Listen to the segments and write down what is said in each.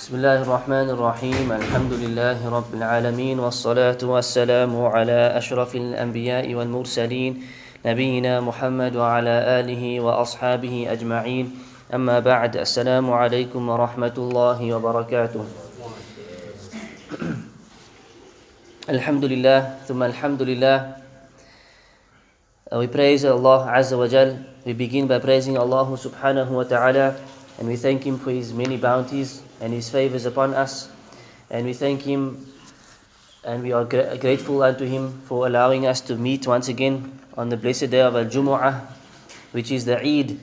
بسم الله الرحمن الرحيم الحمد لله رب العالمين والصلاة والسلام على أشرف الأنبياء والمرسلين نبينا محمد وعلى آله وأصحابه أجمعين أما بعد السلام عليكم ورحمة الله وبركاته الحمد لله ثم الحمد لله we praise Allah Azza wa Jal. We begin by praising Allah subhanahu wa ta'ala and we thank Him for His many bounties. And His favors upon us. And we thank Him and we are gra- grateful unto Him for allowing us to meet once again on the blessed day of Al Jumu'ah, which is the Eid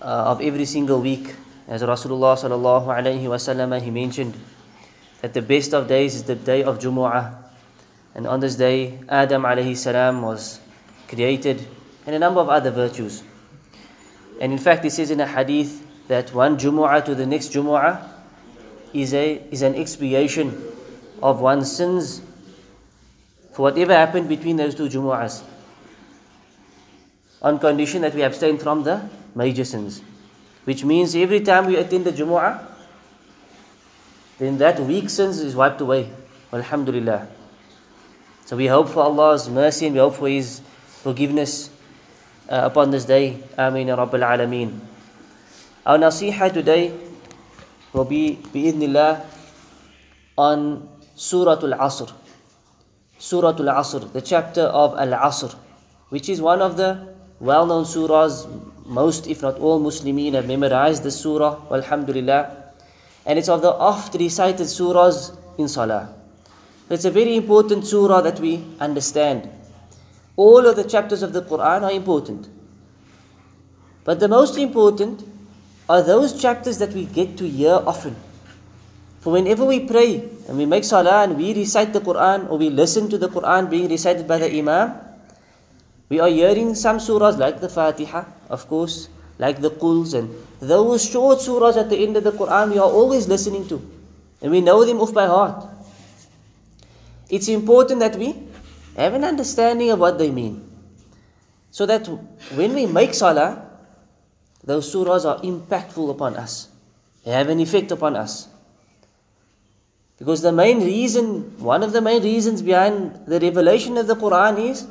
uh, of every single week. As Rasulullah sallallahu alayhi wasallam he mentioned that the best of days is the day of Jumu'ah. And on this day, Adam alayhi salam was created and a number of other virtues. And in fact, it says in a hadith that one Jumu'ah to the next Jumu'ah is, a, is an expiation of one's sins for whatever happened between those two Jumu'ahs. On condition that we abstain from the major sins. Which means every time we attend the Jumu'ah, then that week's sins is wiped away. Alhamdulillah. So we hope for Allah's mercy and we hope for His forgiveness uh, upon this day. Ameen Rabbil Alameen. Our nasiha today will be bi'idhnillah on Surah Al-Asr. Surah Al-Asr, the chapter of Al-Asr, which is one of the well-known surahs. Most, if not all, Muslimin have memorized the surah, alhamdulillah. And it's of the oft recited surahs in Salah. It's a very important surah that we understand. All of the chapters of the Quran are important. But the most important are those chapters that we get to hear often. For whenever we pray and we make salah and we recite the Quran or we listen to the Quran being recited by the Imam, we are hearing some surahs like the Fatiha, of course, like the Quls and those short surahs at the end of the Quran we are always listening to. And we know them off by heart. It's important that we have an understanding of what they mean. So that when we make salah, those surahs are impactful upon us. They have an effect upon us. Because the main reason, one of the main reasons behind the revelation of the Quran is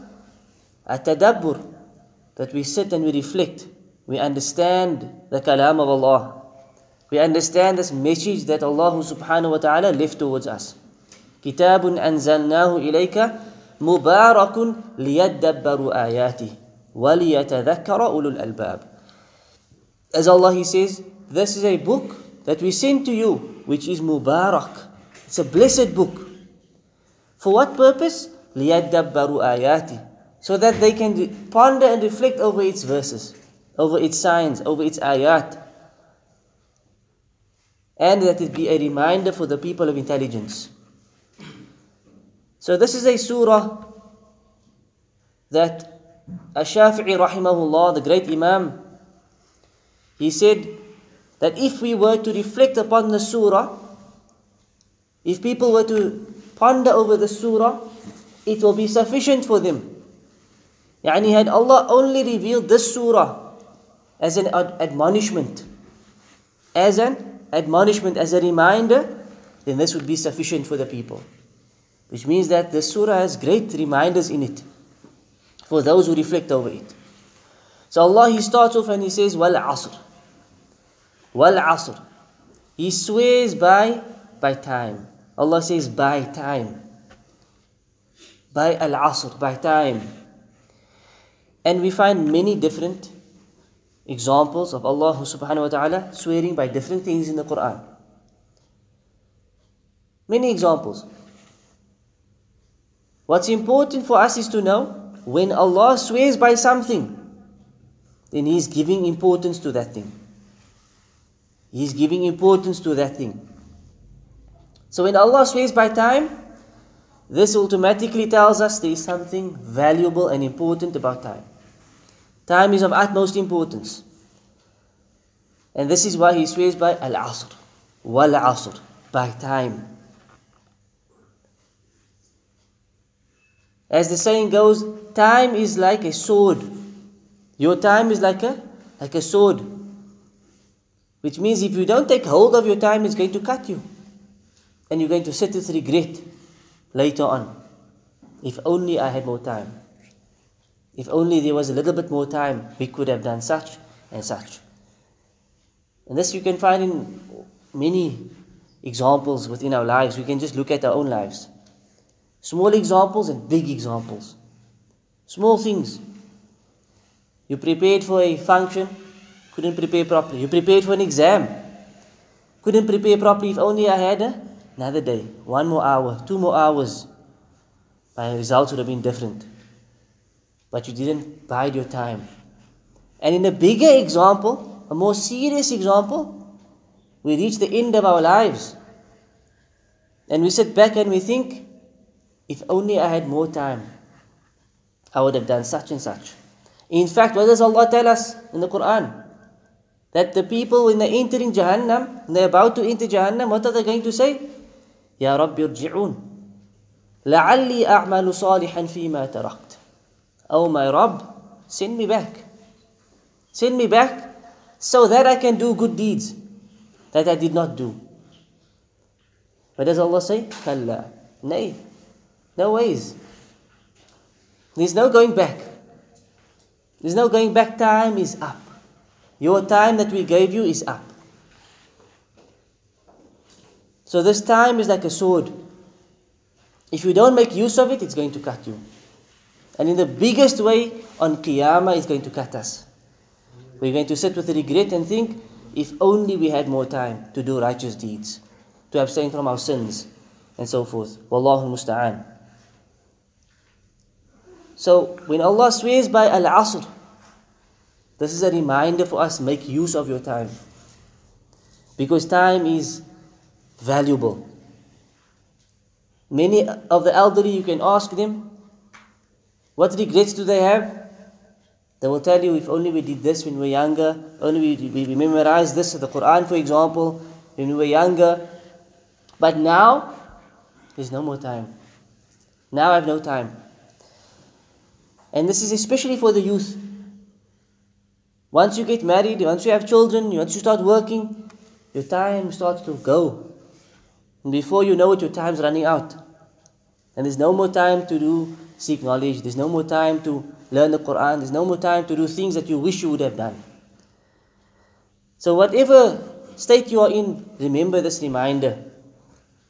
at-tadabbur, that we sit and we reflect. We understand the kalam of Allah. We understand this message that Allah subhanahu wa ta'ala left towards us. Kitabun anzalnahu إِلَيْكَ مُبَارَكٌ liyadabbaru ayati وَلِيَتَذَكَّرَ liyatadhakkara ulul albab. As Allah He says, this is a book that we send to you, which is Mubarak. It's a blessed book. For what purpose? ليدبروا آياته So that they can ponder and reflect over its verses, over its signs, over its ayat. And that it be a reminder for the people of intelligence. So this is a surah that Ash-Shafi'i rahimahullah, the great Imam, he said that if we were to reflect upon the surah, if people were to ponder over the surah, it will be sufficient for them. Yani had Allah only revealed this surah as an ad- admonishment, as an admonishment, as a reminder, then this would be sufficient for the people. Which means that the surah has great reminders in it for those who reflect over it. So Allah He starts off and He says, Wal Asr. Wal Asr. He swears by by time. Allah says by time. By Al Asr, by time. And we find many different examples of Allah subhanahu wa ta'ala swearing by different things in the Quran. Many examples. What's important for us is to know when Allah swears by something, then He is giving importance to that thing. He is giving importance to that thing. So when Allah swears by time, this automatically tells us there is something valuable and important about time. Time is of utmost importance. And this is why He swears by Al Asr, Wal Asr, by time. As the saying goes, time is like a sword. Your time is like a like a sword. Which means if you don't take hold of your time, it's going to cut you. And you're going to sit with regret later on. If only I had more time. If only there was a little bit more time, we could have done such and such. And this you can find in many examples within our lives. We can just look at our own lives. Small examples and big examples. Small things. You prepared for a function, couldn't prepare properly. You prepared for an exam, couldn't prepare properly. If only I had another day, one more hour, two more hours, my results would have been different. But you didn't bide your time. And in a bigger example, a more serious example, we reach the end of our lives. And we sit back and we think, if only I had more time, I would have done such and such. In fact, what does Allah tell us in the Quran? That the people, when they're entering Jahannam, they're about to enter Jahannam, what are they going to say? Ya Rabbi irji'un. لعلي أعمل صالحا فيما تركت. Oh my Rabb, send me back. Send me back so that I can do good deeds that I did not do. What does Allah say? Kalla. Nay. No ways. There's no going back. There's no going back. Time is up. Your time that we gave you is up. So this time is like a sword. If you don't make use of it, it's going to cut you. And in the biggest way, on Qiyamah, it's going to cut us. We're going to sit with regret and think, if only we had more time to do righteous deeds, to abstain from our sins, and so forth. Wallahu musta'an. So, when Allah swears by Al Asr, this is a reminder for us make use of your time. Because time is valuable. Many of the elderly, you can ask them, what regrets do they have? They will tell you, if only we did this when we were younger, only we, we, we memorized this, the Quran, for example, when we were younger. But now, there's no more time. Now I have no time. And this is especially for the youth. Once you get married, once you have children, once you start working, your time starts to go. And before you know it, your time's running out. And there's no more time to do seek knowledge. There's no more time to learn the Quran. There's no more time to do things that you wish you would have done. So whatever state you are in, remember this reminder.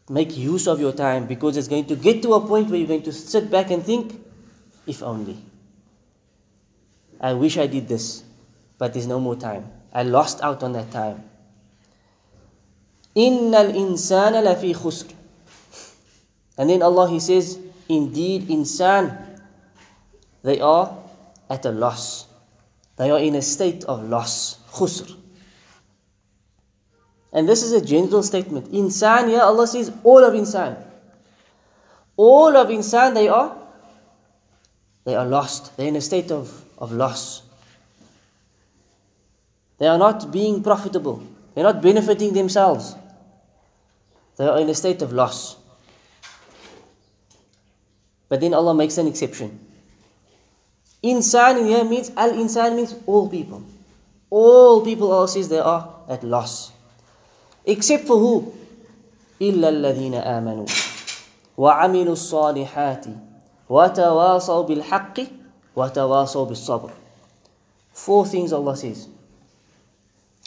Make use of your time because it's going to get to a point where you're going to sit back and think, if only. I wish I did this, but there's no more time. I lost out on that time. Innal insana lafi khusr. And then Allah He says, Indeed, insan, they are at a loss. They are in a state of loss. Khusr. And this is a general statement. Insan, yeah, Allah says all of insan. All of insan, they are they are lost. They're in a state of, of loss. They are not being profitable. They're not benefiting themselves. They are in a state of loss. But then Allah makes an exception. Insan in here means, Al Insan means all people. All people Allah says they are at loss. Except for who? إلا الذين آمنوا وعملوا الصالحات وتواصوا بالحق وتواصوا بالصبر. Four things Allah says.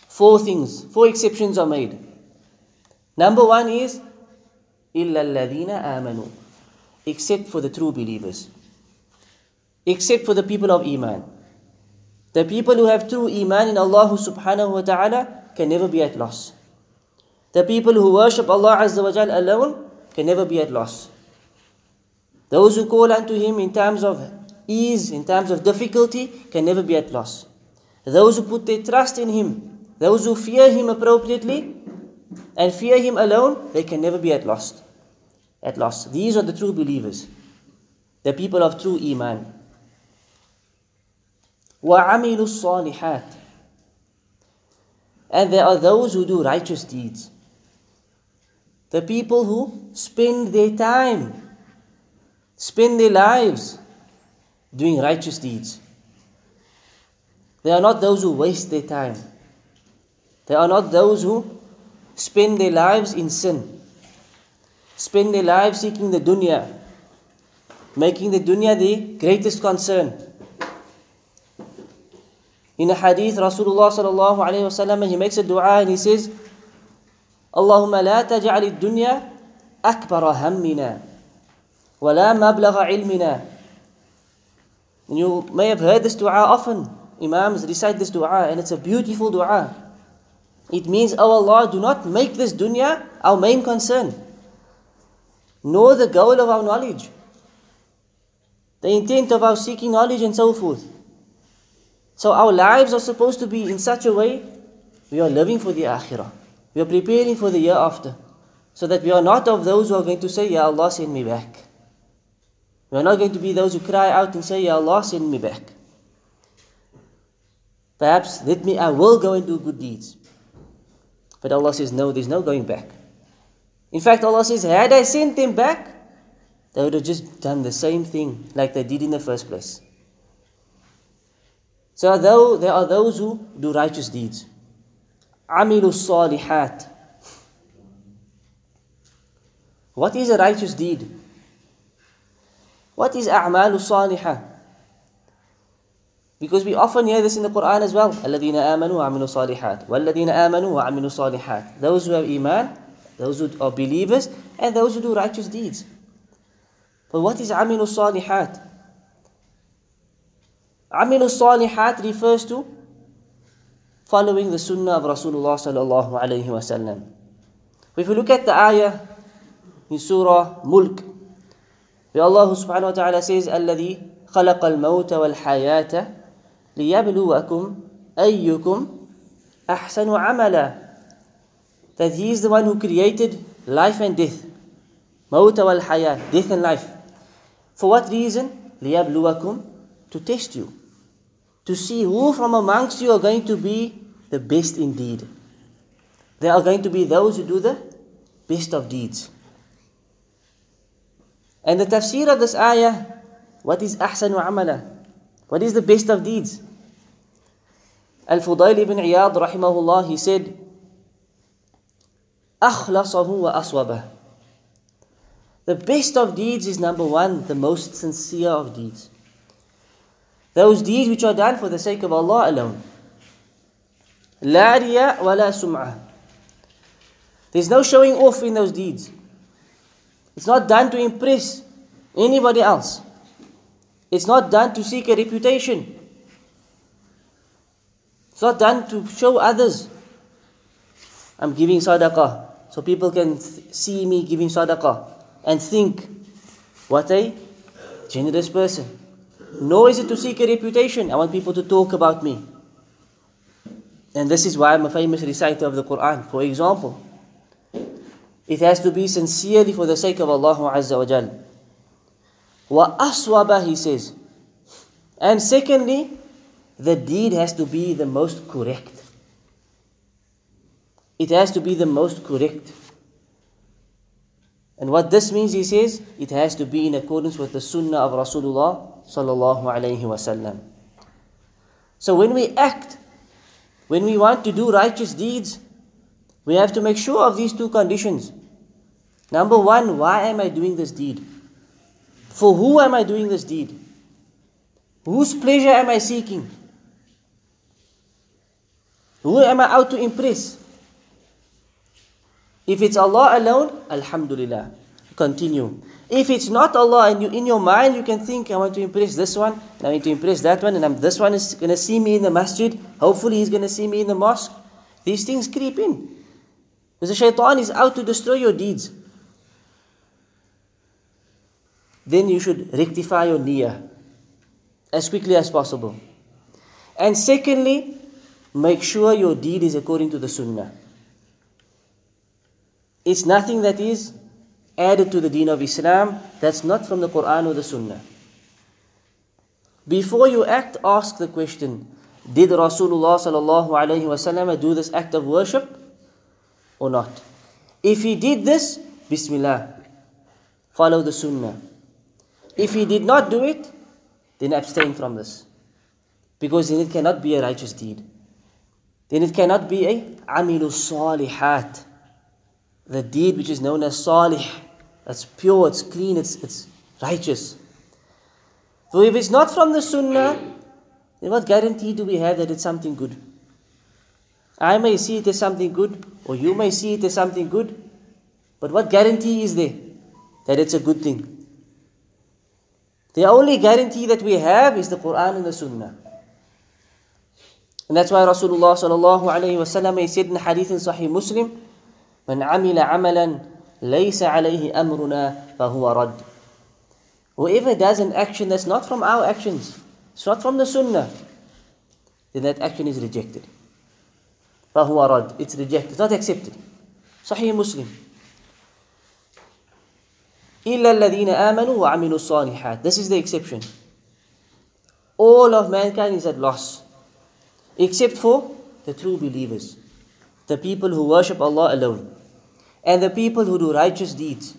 Four things, four exceptions are made. Number one is إلا الذين آمنوا except for the true believers, except for the people of Iman. The people who have true Iman in Allah subhanahu wa ta'ala can never be at loss. The people who worship Allah Azza wa Jal alone can never be at loss. Those who call unto Him in times of ease, in times of difficulty, can never be at loss. Those who put their trust in Him, those who fear Him appropriately and fear Him alone, they can never be at loss at loss. These are the true believers, the people of true Iman. وَعَمِلُوا الصَّالِحَاتِ And there are those who do righteous deeds. The people who spend their time, spend their lives doing righteous deeds. They are not those who waste their time. They are not those who spend their lives in sin, spend their lives seeking the dunya, making the dunya the greatest concern. In a hadith, Rasulullah sallallahu alayhi wasallam, he makes a dua and he says, اللهم لا تجعل الدنيا أكبر همنا ولا مبلغ علمنا And you may have heard this dua often. Imams recite this dua and it's a beautiful dua. It means, Oh Allah, do not make this dunya our main concern, nor the goal of our knowledge, the intent of our seeking knowledge and so forth. So our lives are supposed to be in such a way we are living for the akhirah. We are preparing for the hereafter. So that we are not of those who are going to say, Ya Allah, send me back. We are not going to be those who cry out and say, Ya Allah, send me back. Perhaps let me, I will go and do good deeds. But Allah says, no, there's no going back. In fact, Allah says, had I sent them back, they would have just done the same thing like they did in the first place. So though there are those who do righteous deeds. Amilu salihat. What is a righteous deed? What is a'malu salihah? Because we often hear this in the Quran as well. الَّذِينَ آمَنُوا وَعَمِلُوا صَالِحَاتِ وَالَّذِينَ آمَنُوا وَعَمِلُوا صَالِحَاتِ Those who have iman, those who are believers, and those who do righteous deeds. But what is عَمِلُوا الصَّالِحَاتِ? عَمِلُوا الصَّالِحَاتِ refers to following the sunnah of Rasulullah sallallahu alayhi wasallam. If we look at the ayah in Surah Mulk, where Allah subhanahu wa ta'ala says, الَّذِي خَلَقَ الْمَوْتَ وَالْحَيَاةَ لِيَبْلُوَكُمْ أَيُّكُمْ أَحْسَنُ عَمَلًا That He is the one who created life and death. موت والحياة, death and life. For what reason? لِيَبْلُوَكُمْ To test you. To see who from amongst you are going to be the best indeed. There are going to be those who do the best of deeds. And the tafsir of this ayah, what is ahsanu amala? What is the best of deeds? Al-Fudayl ibn Iyad rahimahullah, he said, أخلصه وأصوبه The best of deeds is number one, the most sincere of deeds. Those deeds which are done for the sake of Allah alone. لا رياء ولا سمعة There's no showing off in those deeds. It's not done to impress anybody else. It's not done to seek a reputation. It's not done to show others. I'm giving sadaqah so people can th- see me giving sadaqah and think, what a generous person. Nor is it to seek a reputation. I want people to talk about me. And this is why I'm a famous reciter of the Quran. For example, it has to be sincerely for the sake of Allah Azza wa Jal. Wa aswaba, he says. And secondly, the deed has to be the most correct. It has to be the most correct. And what this means, he says, it has to be in accordance with the sunnah of Rasulullah sallallahu alayhi wasallam. So when we act, when we want to do righteous deeds, we have to make sure of these two conditions. Number one, why am I doing this deed? For who am I doing this deed? Whose pleasure am I seeking? Who am I out to impress? If it's Allah alone, Alhamdulillah. Continue. If it's not Allah and you in your mind you can think, I want to impress this one, and I want to impress that one, and I'm, this one is gonna see me in the masjid, hopefully he's gonna see me in the mosque. These things creep in. Because the shaitan is out to destroy your deeds. Then you should rectify your niyyah as quickly as possible. And secondly, make sure your deed is according to the sunnah. It's nothing that is added to the deen of Islam that's not from the Quran or the Sunnah. Before you act, ask the question Did Rasulullah sallallahu do this act of worship or not? If he did this, Bismillah, follow the Sunnah. If he did not do it, then abstain from this. Because then it cannot be a righteous deed. Then it cannot be a amilu salihat. The deed which is known as salih. It's pure, it's clean, it's, it's righteous. So if it's not from the sunnah, then what guarantee do we have that it's something good? I may see it as something good, or you may see it as something good, but what guarantee is there that it's a good thing? The only guarantee that we have is the Quran and the Sunnah. And that's why Rasulullah sallallahu alayhi wa sallam said in hadith in Sahih Muslim, من عمل عملا ليس عليه أمرنا فهو رد. Whoever does an action that's not from our actions, it's not from the Sunnah, then that action is rejected. فهو رد. It's rejected, it's not accepted. Sahih Muslim. إلا الذين آمنوا وعملوا الصالحات. This is the exception. All of mankind is at loss except for the true believers, the people who worship Allah alone, and the people who do righteous deeds.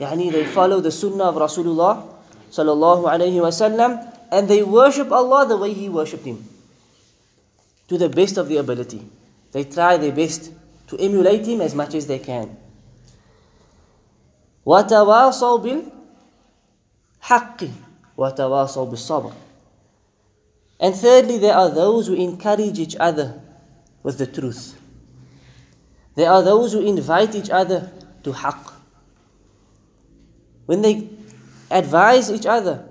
Yani they follow the sunnah of Rasulullah sallallahu alayhi wasallam and they worship Allah the way He worshipped Him to the best of their ability. They try their best to emulate Him as much as they can. وتواصوا بالحق وتواصوا بالصبر and thirdly, there are those who encourage each other with the truth. There are those who invite each other to haqq. When they advise each other,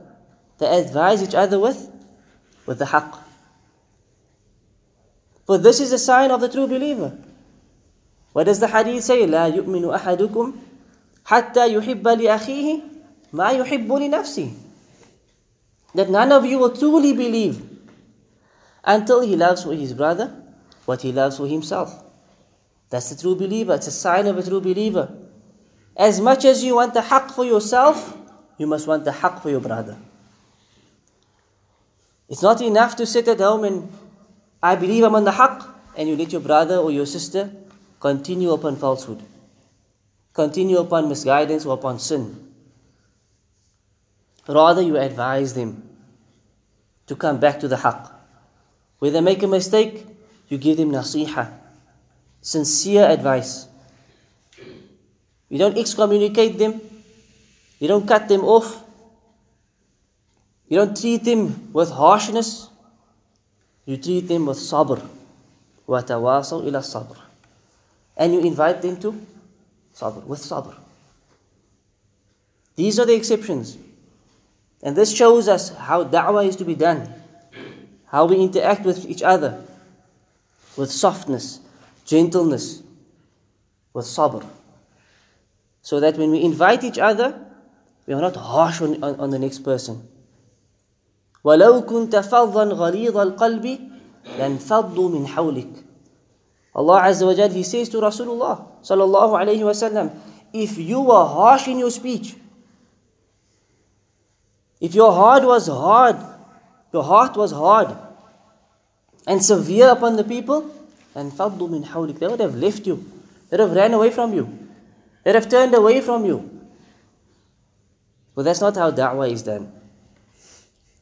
they advise each other with, with the haqq. For this is a sign of the true believer. What does the hadith say? لا يؤمن أحدكم حتى يحب لأخيه ما يحب لنفسه. That none of you will truly believe until he loves for his brother what he loves for himself. That's the true believer. It's a sign of a true believer. As much as you want the haqq for yourself, you must want the haqq for your brother. It's not enough to sit at home and I believe I'm on the haqq and you let your brother or your sister continue upon falsehood, continue upon misguidance or upon sin. Rather, you advise them to come back to the haqq. When they make a mistake, you give them nasiha, sincere advice. You don't excommunicate them, you don't cut them off, you don't treat them with harshness, you treat them with sabr. وَتَوَاصَوْا إِلَى الصَّبْرِ And you invite them to sabr, with sabr. These are the exceptions. And this shows us how da'wah is to be done how we interact with each other with softness, gentleness, with sabr. So that when we invite each other, we are not harsh on, on, on the next person. ولو كنت فظا غليظ القلب لانفضوا من حولك Allah Azza wa Jal, He says to Rasulullah sallallahu alayhi wasallam, if you were harsh in your speech, if your heart was hard your heart was hard and severe upon the people, and فَضُّ مِنْ حَوْلِكَ They would have left you. They would have ran away from you. They would have turned away from you. But that's not how da'wah is done.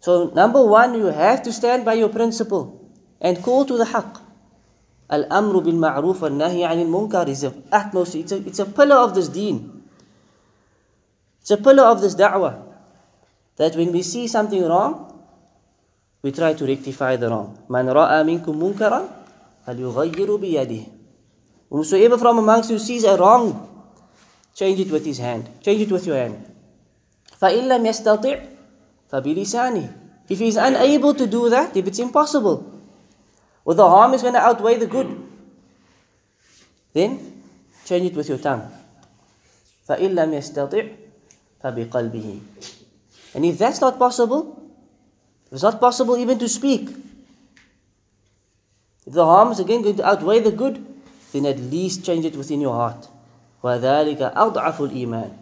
So number one, you have to stand by your principle and call to the haqq. Al-amru bil ma'ruf wal nahi anil munkar is the utmost, it's a, it's a pillar of this deen. It's a pillar of this da'wah. That when we see something wrong, we try to rectify the wrong. Man ra'a minkum munkaran falyughayyiru biyadihi. Whosoever from amongst you sees a wrong, change it with his hand. Change it with your hand. فَإِن لَمْ يَسْتَطِعْ فَبِلِسَانِهِ If he is unable to do that, if it's impossible, or the harm is going to outweigh the good, then change it with your tongue. فَإِن لَمْ يَسْتَطِعْ فَبِقَلْبِهِ And if that's not possible, it's not possible even to speak. If the harm is again going to outweigh the good, then at least change it within your heart. وَذَلِكَ أَضْعَفُ الْإِيمَانِ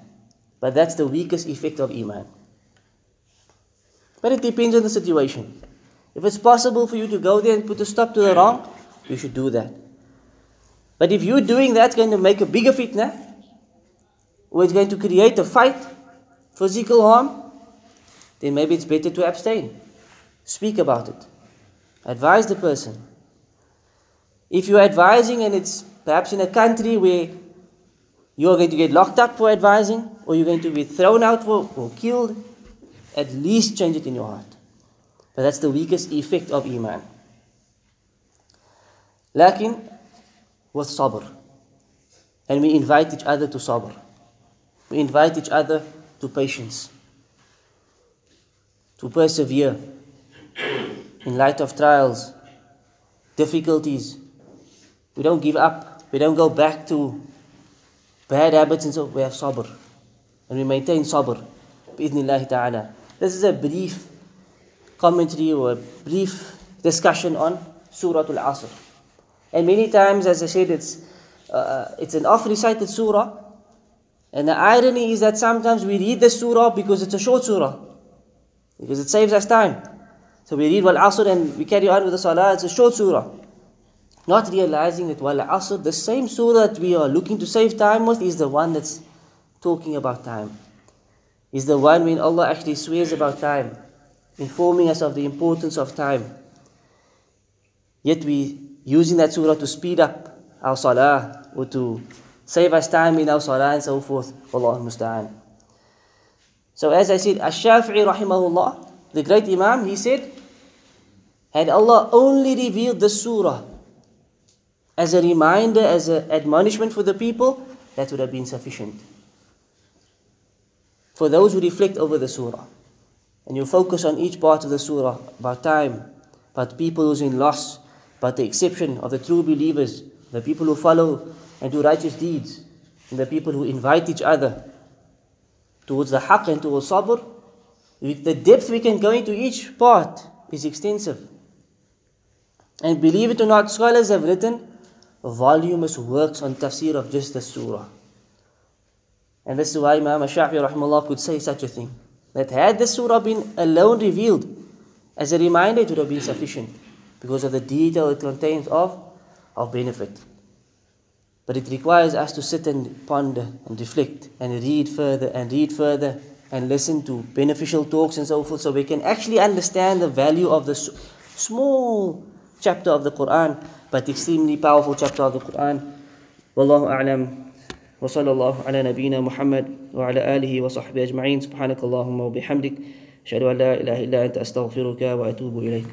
But that's the weakest effect of Iman. But it depends on the situation. If it's possible for you to go there and put a stop to the wrong, you should do that. But if you're doing that, it's going to make a bigger fitna, or it's going to create a fight, physical harm, then maybe it's better to abstain. Speak about it. Advise the person. If you're advising and it's perhaps in a country where you're going to get locked up for advising, or you're going to be thrown out for, or killed, at least change it in your heart. But that's the weakest effect of Iman. Lakin, with sabr. And we invite each other to sabr. We invite each other to patience, to persevere in light of trials, difficulties. We don't give up. We don't go back to bad habits and so we have sabr. And we maintain sabr. Ta'ala. This is a brief commentary or a brief discussion on Surah Al-Asr. And many times, as I said, it's, uh, it's an oft-recited surah. And the irony is that sometimes we read the surah because it's a short surah. Because it saves us time. So we read Wal Asr and we carry on with the Salah, it's a short surah. Not realizing that Wal Asr, the same surah that we are looking to save time with, is the one that's talking about time. Is the one when Allah actually swears about time, informing us of the importance of time. Yet we using that surah to speed up our salah or to save us time in our salah and so forth. Allah musta'an. So as I said, Ash-Shafi'i rahimahullah, the great Imam, he said, had Allah only revealed the surah as a reminder, as an admonishment for the people, that would have been sufficient. For those who reflect over the surah, and you focus on each part of the surah, about time, about people who's in loss, about the exception of the true believers, the people who follow and do righteous deeds, and the people who invite each other towards the haqq and towards sabr, the depth we can go into each part is extensive. And believe it or not, scholars have written voluminous works on tafsir of just the surah. And this is why Imam Shafi rahimahullah could say such a thing. That had the surah been alone revealed, as a reminder, it would have been sufficient because of the detail it contains of, of benefit. But it requires us to sit and ponder and reflect and read further and read further and listen to beneficial talks and so forth so we can actually understand the value of the small chapter of the Quran, but extremely powerful chapter of the Quran. Wallahu a'lam. وصلى الله على نبينا محمد وعلى آله وصحبه أجمعين سبحانك اللهم وبحمدك أشهد أن لا إله إلا أنت أستغفرك وأتوب إليك